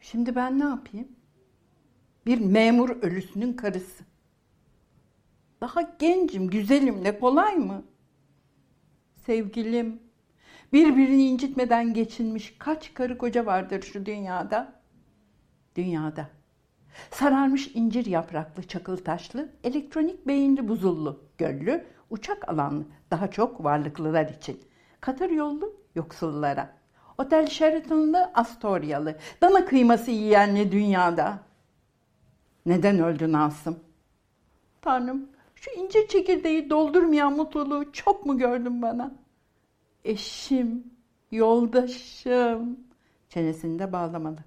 Şimdi ben ne yapayım? Bir memur ölüsünün karısı. Daha gencim, güzelim ne kolay mı? Sevgilim, birbirini incitmeden geçinmiş kaç karı koca vardır şu dünyada? Dünyada. Sararmış incir yapraklı, çakıl taşlı, elektronik beyinli buzullu, göllü, uçak alanlı, daha çok varlıklılar için. Katır yollu, yoksullara. Otel Sheraton'lı, Astoria'lı, dana kıyması yiyenli dünyada. Neden öldün Asım? Tanrım, şu ince çekirdeği doldurmayan mutluluğu çok mu gördün bana? Eşim, yoldaşım. Çenesinde bağlamalı.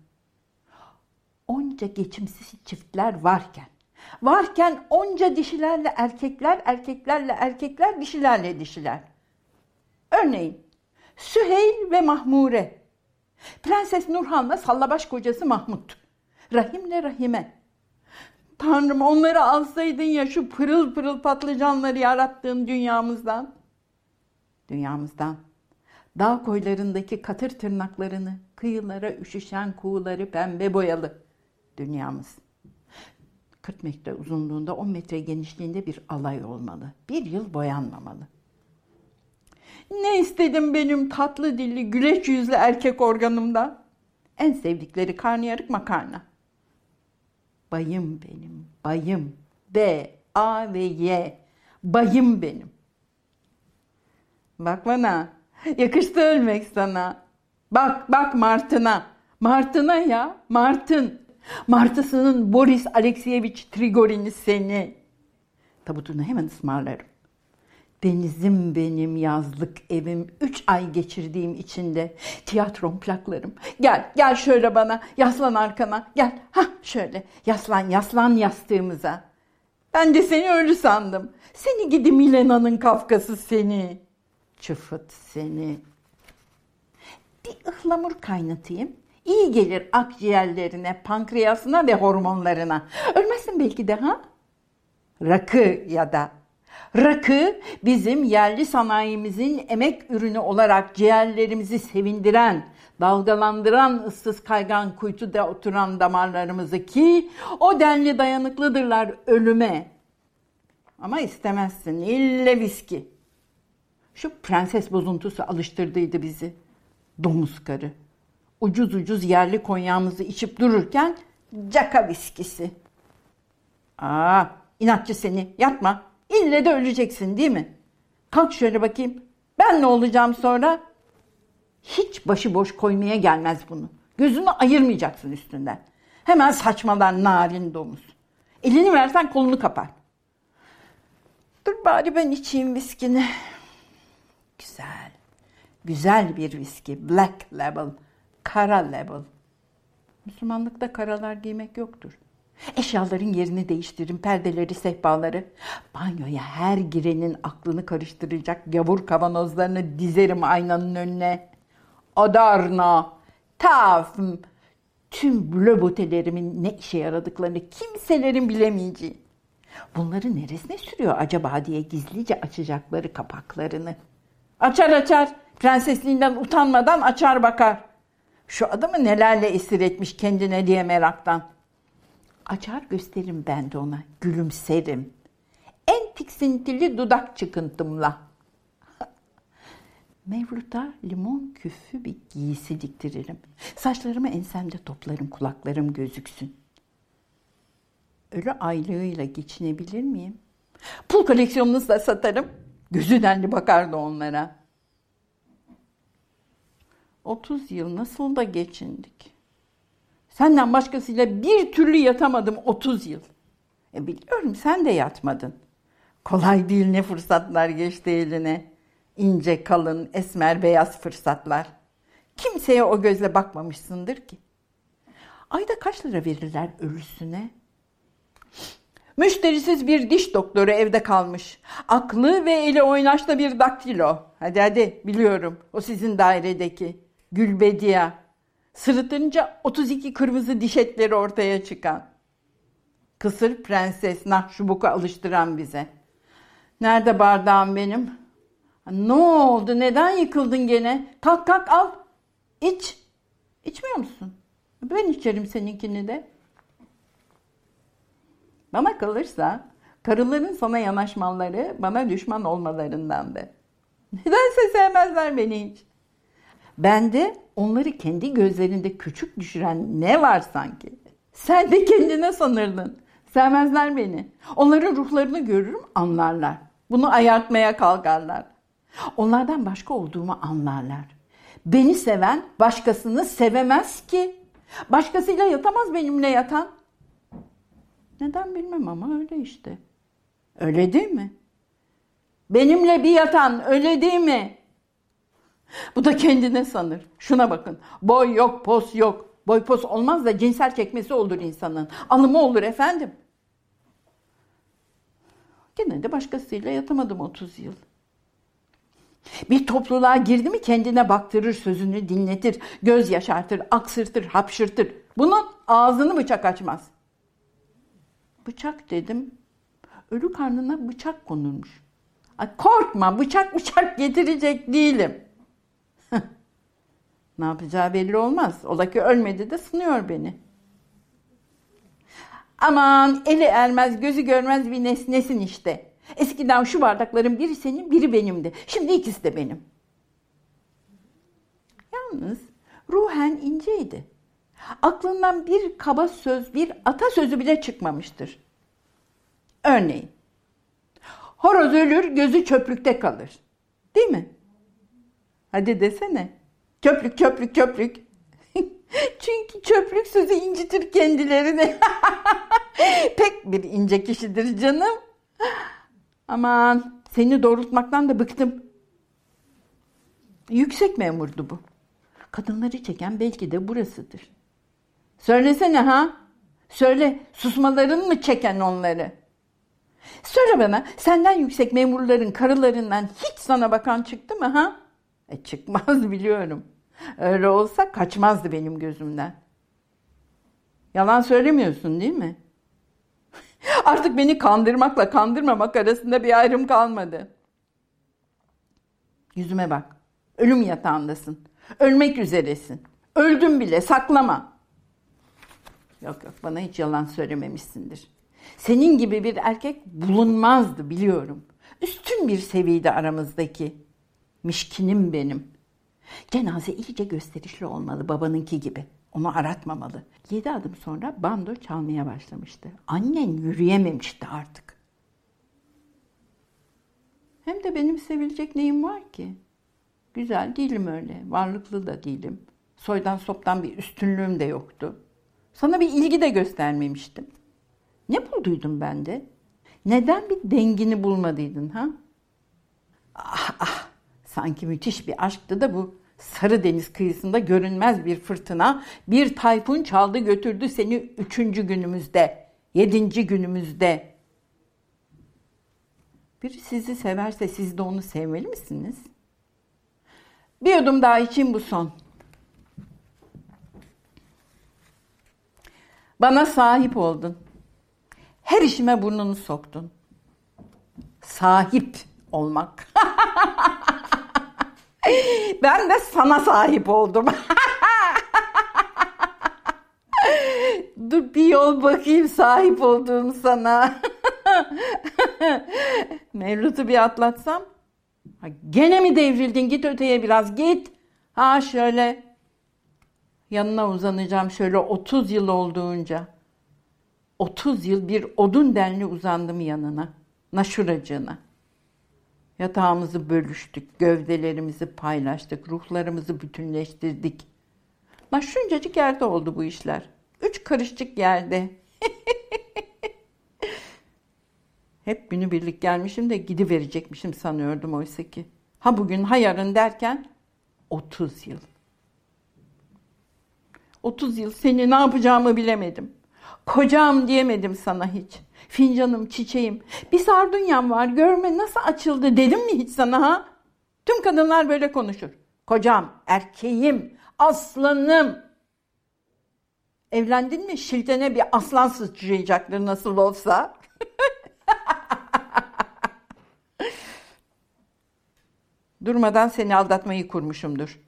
Onca geçimsiz çiftler varken, varken onca dişilerle erkekler, erkeklerle erkekler, dişilerle dişiler. Örneğin Süheyl ve Mahmure. Prenses Nurhan'la sallabaş kocası Mahmut. Rahim'le Rahime. Tanrım onları alsaydın ya şu pırıl pırıl patlıcanları yarattığın dünyamızdan. Dünyamızdan. Dağ koylarındaki katır tırnaklarını, kıyılara üşüşen kuğuları pembe boyalı. Dünyamız. 40 metre uzunluğunda 10 metre genişliğinde bir alay olmalı. Bir yıl boyanmamalı. Ne istedim benim tatlı dilli, güleç yüzlü erkek organımda? En sevdikleri karnıyarık makarna. Bayım benim, bayım. B, A ve Y. Bayım benim. Bak bana, yakıştı ölmek sana. Bak, bak Martın'a. Martın'a ya, Martın. Martısının Boris Alekseyevich Trigorin'i seni. Tabutunu hemen ısmarlarım. Denizim benim yazlık evim. Üç ay geçirdiğim içinde. Tiyatrom plaklarım. Gel, gel şöyle bana. Yaslan arkana. Gel. Ha şöyle. Yaslan, yaslan yastığımıza. Ben de seni ölü sandım. Seni gidi Milena'nın kafkası seni. Çıfıt seni. Bir ıhlamur kaynatayım. İyi gelir akciğerlerine, pankreasına ve hormonlarına. Ölmezsin belki de ha? Rakı ya da Rakı bizim yerli sanayimizin emek ürünü olarak ciğerlerimizi sevindiren, dalgalandıran ıssız kaygan kuytuda oturan damarlarımızı ki o denli dayanıklıdırlar ölüme. Ama istemezsin ille viski. Şu prenses bozuntusu alıştırdıydı bizi. Domuz karı. Ucuz ucuz yerli konyağımızı içip dururken caka viskisi. Aa, inatçı seni. Yatma. İlle de öleceksin değil mi? Kalk şöyle bakayım. Ben ne olacağım sonra? Hiç başıboş koymaya gelmez bunu. Gözünü ayırmayacaksın üstünden. Hemen saçmalar narin domuz. Elini versen kolunu kapar. Dur bari ben içeyim viskini. Güzel. Güzel bir viski. Black label. Kara label. Müslümanlıkta karalar giymek yoktur. Eşyaların yerini değiştirin, perdeleri, sehpaları. Banyoya her girenin aklını karıştıracak gavur kavanozlarını dizerim aynanın önüne. Adarna, tafm, tüm blobotelerimin ne işe yaradıklarını kimselerin bilemeyeceği. Bunları neresine sürüyor acaba diye gizlice açacakları kapaklarını. Açar açar, prensesliğinden utanmadan açar bakar. Şu adamı nelerle esir etmiş kendine diye meraktan. Açar gösteririm ben de ona, gülümserim. En tiksintili dudak çıkıntımla. Mevlut'a limon küfü bir giysi diktiririm. Saçlarımı ensemde toplarım, kulaklarım gözüksün. Ölü aylığıyla geçinebilir miyim? Pul koleksiyonunuzu da satarım. Gözü denli bakardı onlara. 30 yıl nasıl da geçindik. Senden başkasıyla bir türlü yatamadım 30 yıl. E biliyorum sen de yatmadın. Kolay değil ne fırsatlar geçti eline. İnce, kalın, esmer, beyaz fırsatlar. Kimseye o gözle bakmamışsındır ki. Ayda kaç lira verirler ölüsüne? Müşterisiz bir diş doktoru evde kalmış. Aklı ve eli oynaşta bir daktilo. Hadi hadi biliyorum. O sizin dairedeki. Gülbediye. Sırıtınca 32 kırmızı diş etleri ortaya çıkan. Kısır prenses Nahşubuk'u alıştıran bize. Nerede bardağım benim? Ne oldu? Neden yıkıldın gene? Kalk kalk al. İç. İçmiyor musun? Ben içerim seninkini de. Bana kalırsa karıların sana yanaşmaları bana düşman olmalarındandı. Nedense sevmezler beni hiç. Ben de onları kendi gözlerinde küçük düşüren ne var sanki? Sen de kendine sanırdın. Sevmezler beni. Onların ruhlarını görürüm anlarlar. Bunu ayartmaya kalkarlar. Onlardan başka olduğumu anlarlar. Beni seven başkasını sevemez ki. Başkasıyla yatamaz benimle yatan. Neden bilmem ama öyle işte. Öyle değil mi? Benimle bir yatan öyle değil mi? Bu da kendine sanır. Şuna bakın. Boy yok, pos yok. Boy pos olmaz da cinsel çekmesi olur insanın. Alımı olur efendim. Gene de başkasıyla yatamadım 30 yıl. Bir topluluğa girdi mi kendine baktırır, sözünü dinletir, göz yaşartır, aksırtır, hapşırtır. Bunun ağzını bıçak açmaz. Bıçak dedim. Ölü karnına bıçak konulmuş. Ay korkma bıçak bıçak getirecek değilim. Ne yapacağı belli olmaz. Ola ki ölmedi de sınıyor beni. Aman eli ermez gözü görmez bir nesnesin işte. Eskiden şu bardakların biri senin biri benimdi. Şimdi ikisi de benim. Yalnız ruhen inceydi. Aklından bir kaba söz, bir atasözü bile çıkmamıştır. Örneğin, horoz ölür, gözü çöplükte kalır. Değil mi? Hadi desene. Çöplük, çöplük, çöplük. Çünkü çöplük sözü incitir kendilerini. Pek bir ince kişidir canım. Aman seni doğrultmaktan da bıktım. Yüksek memurdu bu. Kadınları çeken belki de burasıdır. Söylesene ha. Söyle susmaların mı çeken onları? Söyle bana senden yüksek memurların karılarından hiç sana bakan çıktı mı ha? E çıkmaz biliyorum. Öyle olsa kaçmazdı benim gözümden. Yalan söylemiyorsun değil mi? Artık beni kandırmakla kandırmamak arasında bir ayrım kalmadı. Yüzüme bak. Ölüm yatağındasın. Ölmek üzeresin. Öldüm bile saklama. Yok yok bana hiç yalan söylememişsindir. Senin gibi bir erkek bulunmazdı biliyorum. Üstün bir seviyede aramızdaki. Mişkinim benim. Cenaze iyice gösterişli olmalı babanınki gibi. Onu aratmamalı. Yedi adım sonra bando çalmaya başlamıştı. Annen yürüyememişti artık. Hem de benim sevilecek neyim var ki? Güzel değilim öyle, varlıklı da değilim. Soydan soptan bir üstünlüğüm de yoktu. Sana bir ilgi de göstermemiştim. Ne bulduydun bende? Neden bir dengini bulmadıydın ha? Ah ah, sanki müthiş bir aşktı da bu. Sarı deniz kıyısında görünmez bir fırtına, bir tayfun çaldı götürdü seni üçüncü günümüzde, yedinci günümüzde. Biri sizi severse siz de onu sevmeli misiniz? Bir yudum daha için bu son. Bana sahip oldun. Her işime burnunu soktun. Sahip olmak. ben de sana sahip oldum. Dur bir yol bakayım sahip olduğum sana. Mevlut'u bir atlatsam. Ha, gene mi devrildin? Git öteye biraz git. Ha şöyle. Yanına uzanacağım şöyle 30 yıl olduğunca. 30 yıl bir odun denli uzandım yanına. Naşuracığına. Yatağımızı bölüştük, gövdelerimizi paylaştık, ruhlarımızı bütünleştirdik. Lan şuncacık yerde oldu bu işler. Üç karışık yerde. Hep günübirlik gelmişim de gidiverecekmişim sanıyordum oysa ki. Ha bugün ha yarın derken 30 yıl. 30 yıl seni ne yapacağımı bilemedim. Kocam diyemedim sana hiç. Fincanım, çiçeğim. Bir sardunyam var görme nasıl açıldı dedim mi hiç sana ha? Tüm kadınlar böyle konuşur. Kocam, erkeğim, aslanım. Evlendin mi şiltene bir aslan sıçrayacaktır nasıl olsa. Durmadan seni aldatmayı kurmuşumdur.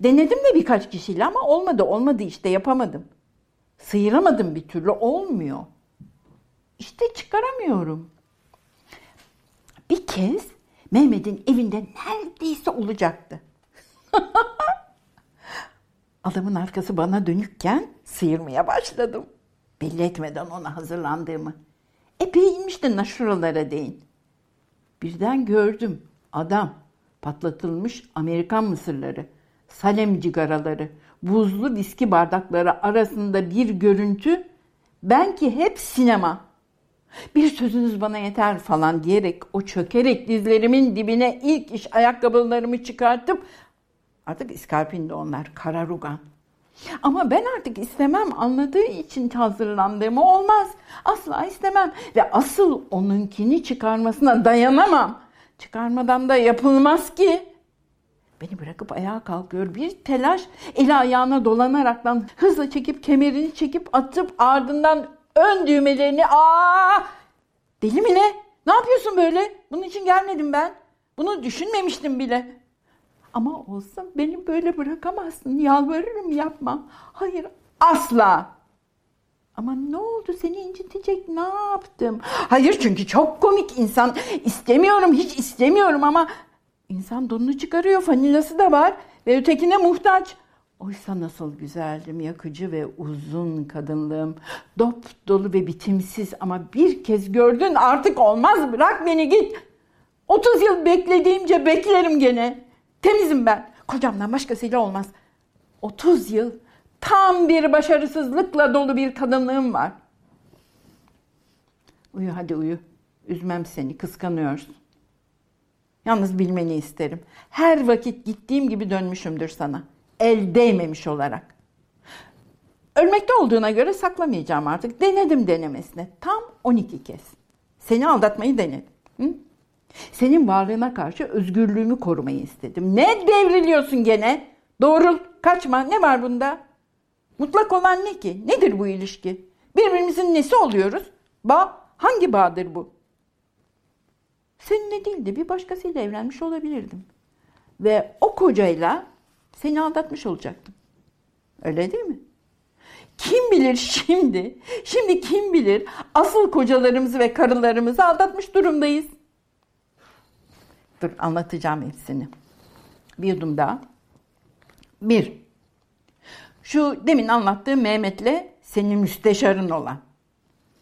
Denedim de birkaç kişiyle ama olmadı olmadı işte yapamadım. Sıyıramadım bir türlü olmuyor. İşte çıkaramıyorum. Bir kez Mehmet'in evinde neredeyse olacaktı. Adamın arkası bana dönükken sıyırmaya başladım. Belli etmeden ona hazırlandığımı. Epey inmişti şuralara değin. Birden gördüm adam patlatılmış Amerikan mısırları, Salem cigaraları, buzlu viski bardakları arasında bir görüntü. Ben ki hep sinema. Bir sözünüz bana yeter falan diyerek o çökerek dizlerimin dibine ilk iş ayakkabılarımı çıkartıp artık iskarpinde onlar kararugan. Ama ben artık istemem anladığı için hazırlandığımı olmaz. Asla istemem ve asıl onunkini çıkarmasına dayanamam. Çıkarmadan da yapılmaz ki. Beni bırakıp ayağa kalkıyor. Bir telaş eli ayağına dolanaraktan hızla çekip kemerini çekip atıp ardından ön düğmelerini aa deli mi ne? Ne yapıyorsun böyle? Bunun için gelmedim ben. Bunu düşünmemiştim bile. Ama olsa beni böyle bırakamazsın. Yalvarırım yapma. Hayır asla. Ama ne oldu seni incitecek ne yaptım? Hayır çünkü çok komik insan. İstemiyorum hiç istemiyorum ama insan donunu çıkarıyor fanilası da var ve ötekine muhtaç. Oysa nasıl güzeldim, yakıcı ve uzun kadınlığım. Dop dolu ve bitimsiz ama bir kez gördün artık olmaz bırak beni git. 30 yıl beklediğimce beklerim gene. Temizim ben. Kocamdan başkasıyla olmaz. 30 yıl tam bir başarısızlıkla dolu bir kadınlığım var. Uyu hadi uyu. Üzmem seni, kıskanıyorsun. Yalnız bilmeni isterim. Her vakit gittiğim gibi dönmüşümdür sana. El değmemiş olarak. Ölmekte olduğuna göre saklamayacağım artık. Denedim denemesine. Tam 12 kez. Seni aldatmayı denedim. Hı? Senin varlığına karşı özgürlüğümü korumayı istedim. Ne devriliyorsun gene? Doğrul, kaçma. Ne var bunda? Mutlak olan ne ki? Nedir bu ilişki? Birbirimizin nesi oluyoruz? Bağ, hangi bağdır bu? Seninle değil de bir başkasıyla evlenmiş olabilirdim. Ve o kocayla seni aldatmış olacaktım. Öyle değil mi? Kim bilir şimdi, şimdi kim bilir asıl kocalarımızı ve karılarımızı aldatmış durumdayız. Dur anlatacağım hepsini. Bir yudum daha. Bir, şu demin anlattığım Mehmet'le senin müsteşarın olan.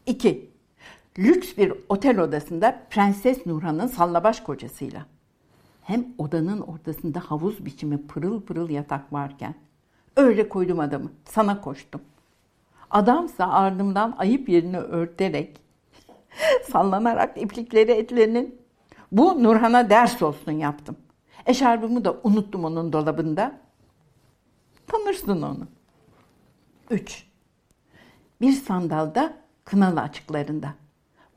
İki, lüks bir otel odasında Prenses Nurhan'ın sallabaş kocasıyla. Hem odanın ortasında havuz biçimi pırıl pırıl yatak varken. Öyle koydum adamı, sana koştum. Adamsa ardımdan ayıp yerini örterek, sallanarak iplikleri etlerinin bu Nurhan'a ders olsun yaptım. Eşarbımı da unuttum onun dolabında. Tanırsın onu. Üç. Bir sandalda kınalı açıklarında.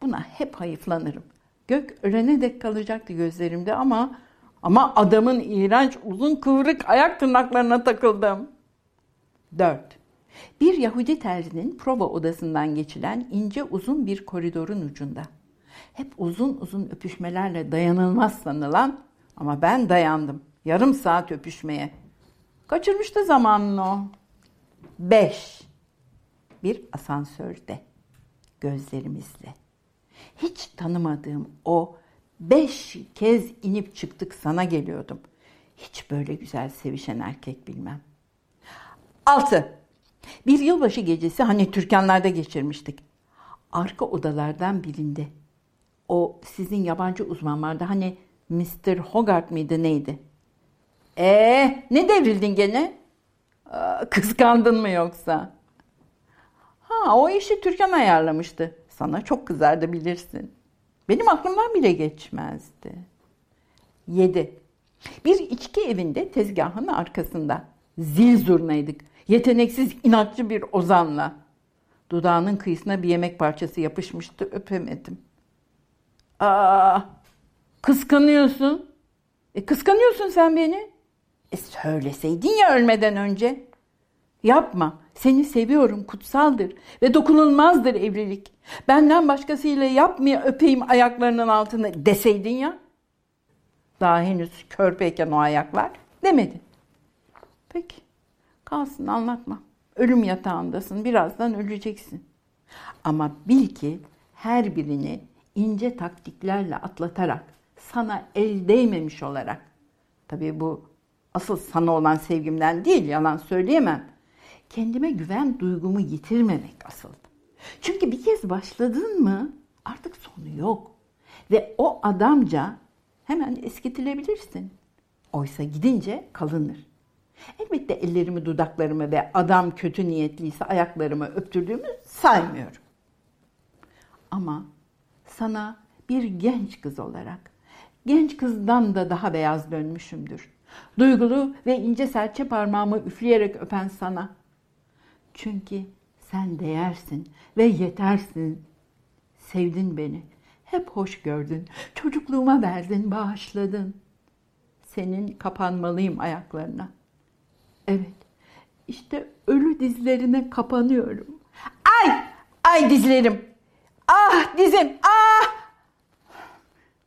Buna hep hayıflanırım. Gök ölene dek kalacaktı gözlerimde ama ama adamın iğrenç uzun kıvrık ayak tırnaklarına takıldım. Dört. Bir Yahudi terzinin prova odasından geçilen ince uzun bir koridorun ucunda. Hep uzun uzun öpüşmelerle dayanılmaz sanılan ama ben dayandım. Yarım saat öpüşmeye. Kaçırmıştı zamanını o. Beş. Bir asansörde. Gözlerimizle. Hiç tanımadığım o beş kez inip çıktık sana geliyordum. Hiç böyle güzel sevişen erkek bilmem. Altı. Bir yılbaşı gecesi hani Türkanlarda geçirmiştik. Arka odalardan birinde. O sizin yabancı uzman vardı. Hani Mr. Hogarth mıydı neydi? Ee, ne devrildin gene? kıskandın mı yoksa? Ha, o işi Türkan ayarlamıştı. Sana çok kızardı bilirsin. Benim aklımdan bile geçmezdi. 7. Bir içki evinde tezgahın arkasında. Zil zurnaydık. Yeteneksiz, inatçı bir ozanla. Dudağının kıyısına bir yemek parçası yapışmıştı, öpemedim. Aa, kıskanıyorsun. E, kıskanıyorsun sen beni. E, söyleseydin ya ölmeden önce. Yapma. Seni seviyorum, kutsaldır ve dokunulmazdır evlilik. Benden başkasıyla yapmaya öpeyim ayaklarının altını deseydin ya. Daha henüz körpeyken o ayaklar demedi. Peki, kalsın anlatma. Ölüm yatağındasın, birazdan öleceksin. Ama bil ki her birini ince taktiklerle atlatarak, sana el değmemiş olarak, tabii bu asıl sana olan sevgimden değil, yalan söyleyemem. Kendime güven duygumu yitirmemek asıl. Çünkü bir kez başladın mı artık sonu yok. Ve o adamca hemen eskitilebilirsin. Oysa gidince kalınır. Elbette ellerimi, dudaklarımı ve adam kötü niyetliyse ayaklarımı öptürdüğümü saymıyorum. Ama sana bir genç kız olarak, genç kızdan da daha beyaz dönmüşümdür. Duygulu ve ince serçe parmağımı üfleyerek öpen sana. Çünkü sen değersin ve yetersin. Sevdin beni. Hep hoş gördün. Çocukluğuma verdin, bağışladın. Senin kapanmalıyım ayaklarına. Evet, işte ölü dizlerine kapanıyorum. Ay, ay dizlerim. Ah dizim, ah!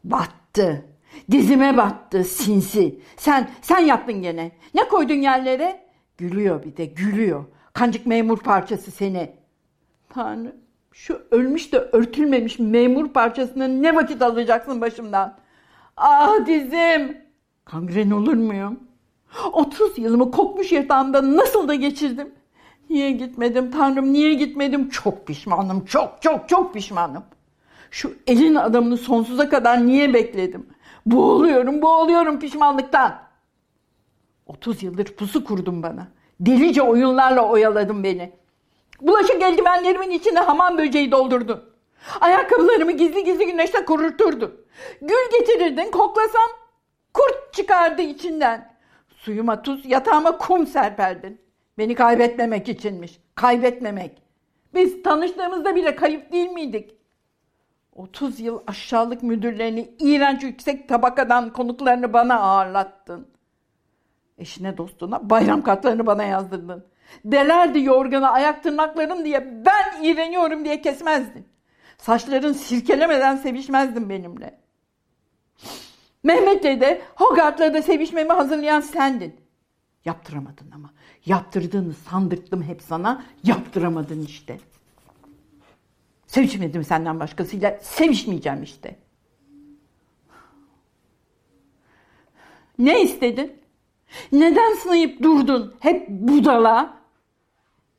Battı. Dizime battı sinsi. Sen, sen yaptın gene. Ne koydun yerlere? Gülüyor bir de, gülüyor. Kancık memur parçası seni. Tanrı, şu ölmüş de örtülmemiş memur parçasını ne vakit alacaksın başımdan? Ah dizim! Kangren olur muyum? 30 yılımı kokmuş yatağımda nasıl da geçirdim. Niye gitmedim Tanrım niye gitmedim? Çok pişmanım çok çok çok pişmanım. Şu elin adamını sonsuza kadar niye bekledim? Boğuluyorum boğuluyorum pişmanlıktan. 30 yıldır pusu kurdum bana. Delice oyunlarla oyaladın beni. Bulaşık eldivenlerimin içine hamam böceği doldurdun. Ayakkabılarımı gizli gizli güneşte kuruturdun. Gül getirirdin koklasam kurt çıkardı içinden. Suyuma tuz, yatağıma kum serperdin. Beni kaybetmemek içinmiş. Kaybetmemek. Biz tanıştığımızda bile kayıp değil miydik? 30 yıl aşağılık müdürlerini, iğrenç yüksek tabakadan konuklarını bana ağırlattın. Eşine dostuna bayram kartlarını bana yazdırdın. Delerdi yorganı ayak tırnaklarım diye ben iğreniyorum diye kesmezdin. Saçların sirkelemeden sevişmezdin benimle. Mehmet'le de Hogarth'la da sevişmemi hazırlayan sendin. Yaptıramadın ama. Yaptırdığını sandırttım hep sana. Yaptıramadın işte. Sevişmedim senden başkasıyla. Sevişmeyeceğim işte. Ne istedin? Neden sınayıp durdun? Hep budala.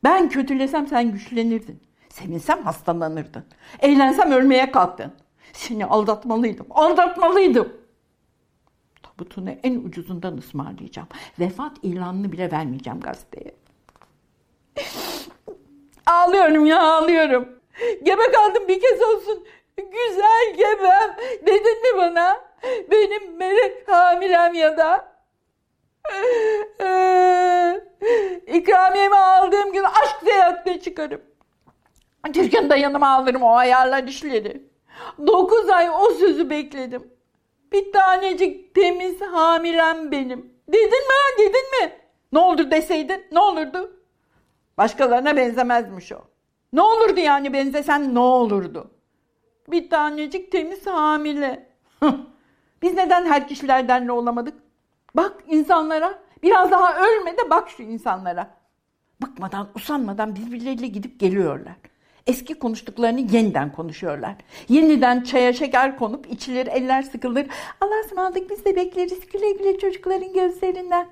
Ben kötülesem sen güçlenirdin. Sevinsem hastalanırdın. Eğlensem ölmeye kalktın. Seni aldatmalıydım. Aldatmalıydım. Tabutunu en ucuzundan ısmarlayacağım. Vefat ilanını bile vermeyeceğim gazeteye. ağlıyorum ya ağlıyorum. Gebe kaldım bir kez olsun. Güzel gebem dedin mi bana? Benim melek hamilem ya da. İkramiyemi aldığım gün aşk seyahatine çıkarım. Türkan da yanıma alırım o ayarlar işleri. Dokuz ay o sözü bekledim. Bir tanecik temiz hamilem benim. Dedin mi ha dedin mi? Ne olur deseydin ne olurdu? Başkalarına benzemezmiş o. Ne olurdu yani benzesen ne olurdu? Bir tanecik temiz hamile. Biz neden her kişilerden ne olamadık? Bak insanlara. Biraz daha ölme de bak şu insanlara. Bıkmadan, usanmadan birbirleriyle gidip geliyorlar. Eski konuştuklarını yeniden konuşuyorlar. Yeniden çaya şeker konup içilir, eller sıkılır. Allah'a ısmarladık biz de bekleriz güle güle çocukların gözlerinden.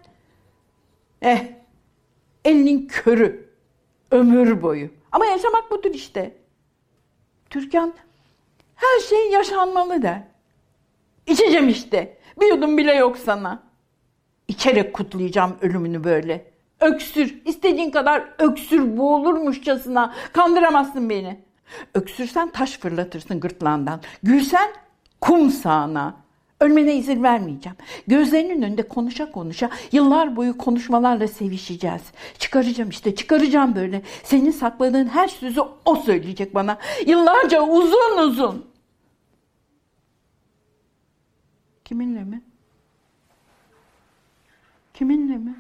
Eh, elinin körü. Ömür boyu. Ama yaşamak budur işte. Türkan her şey yaşanmalı der. İçeceğim işte. Bir yudum bile yok sana. İçerek kutlayacağım ölümünü böyle. Öksür. istediğin kadar öksür boğulurmuşçasına. Kandıramazsın beni. Öksürsen taş fırlatırsın gırtlağından. Gülsen kum sağına. Ölmene izin vermeyeceğim. Gözlerinin önünde konuşa konuşa yıllar boyu konuşmalarla sevişeceğiz. Çıkaracağım işte çıkaracağım böyle. Senin sakladığın her sözü o söyleyecek bana. Yıllarca uzun uzun. Kiminle mi? Kiminle mi?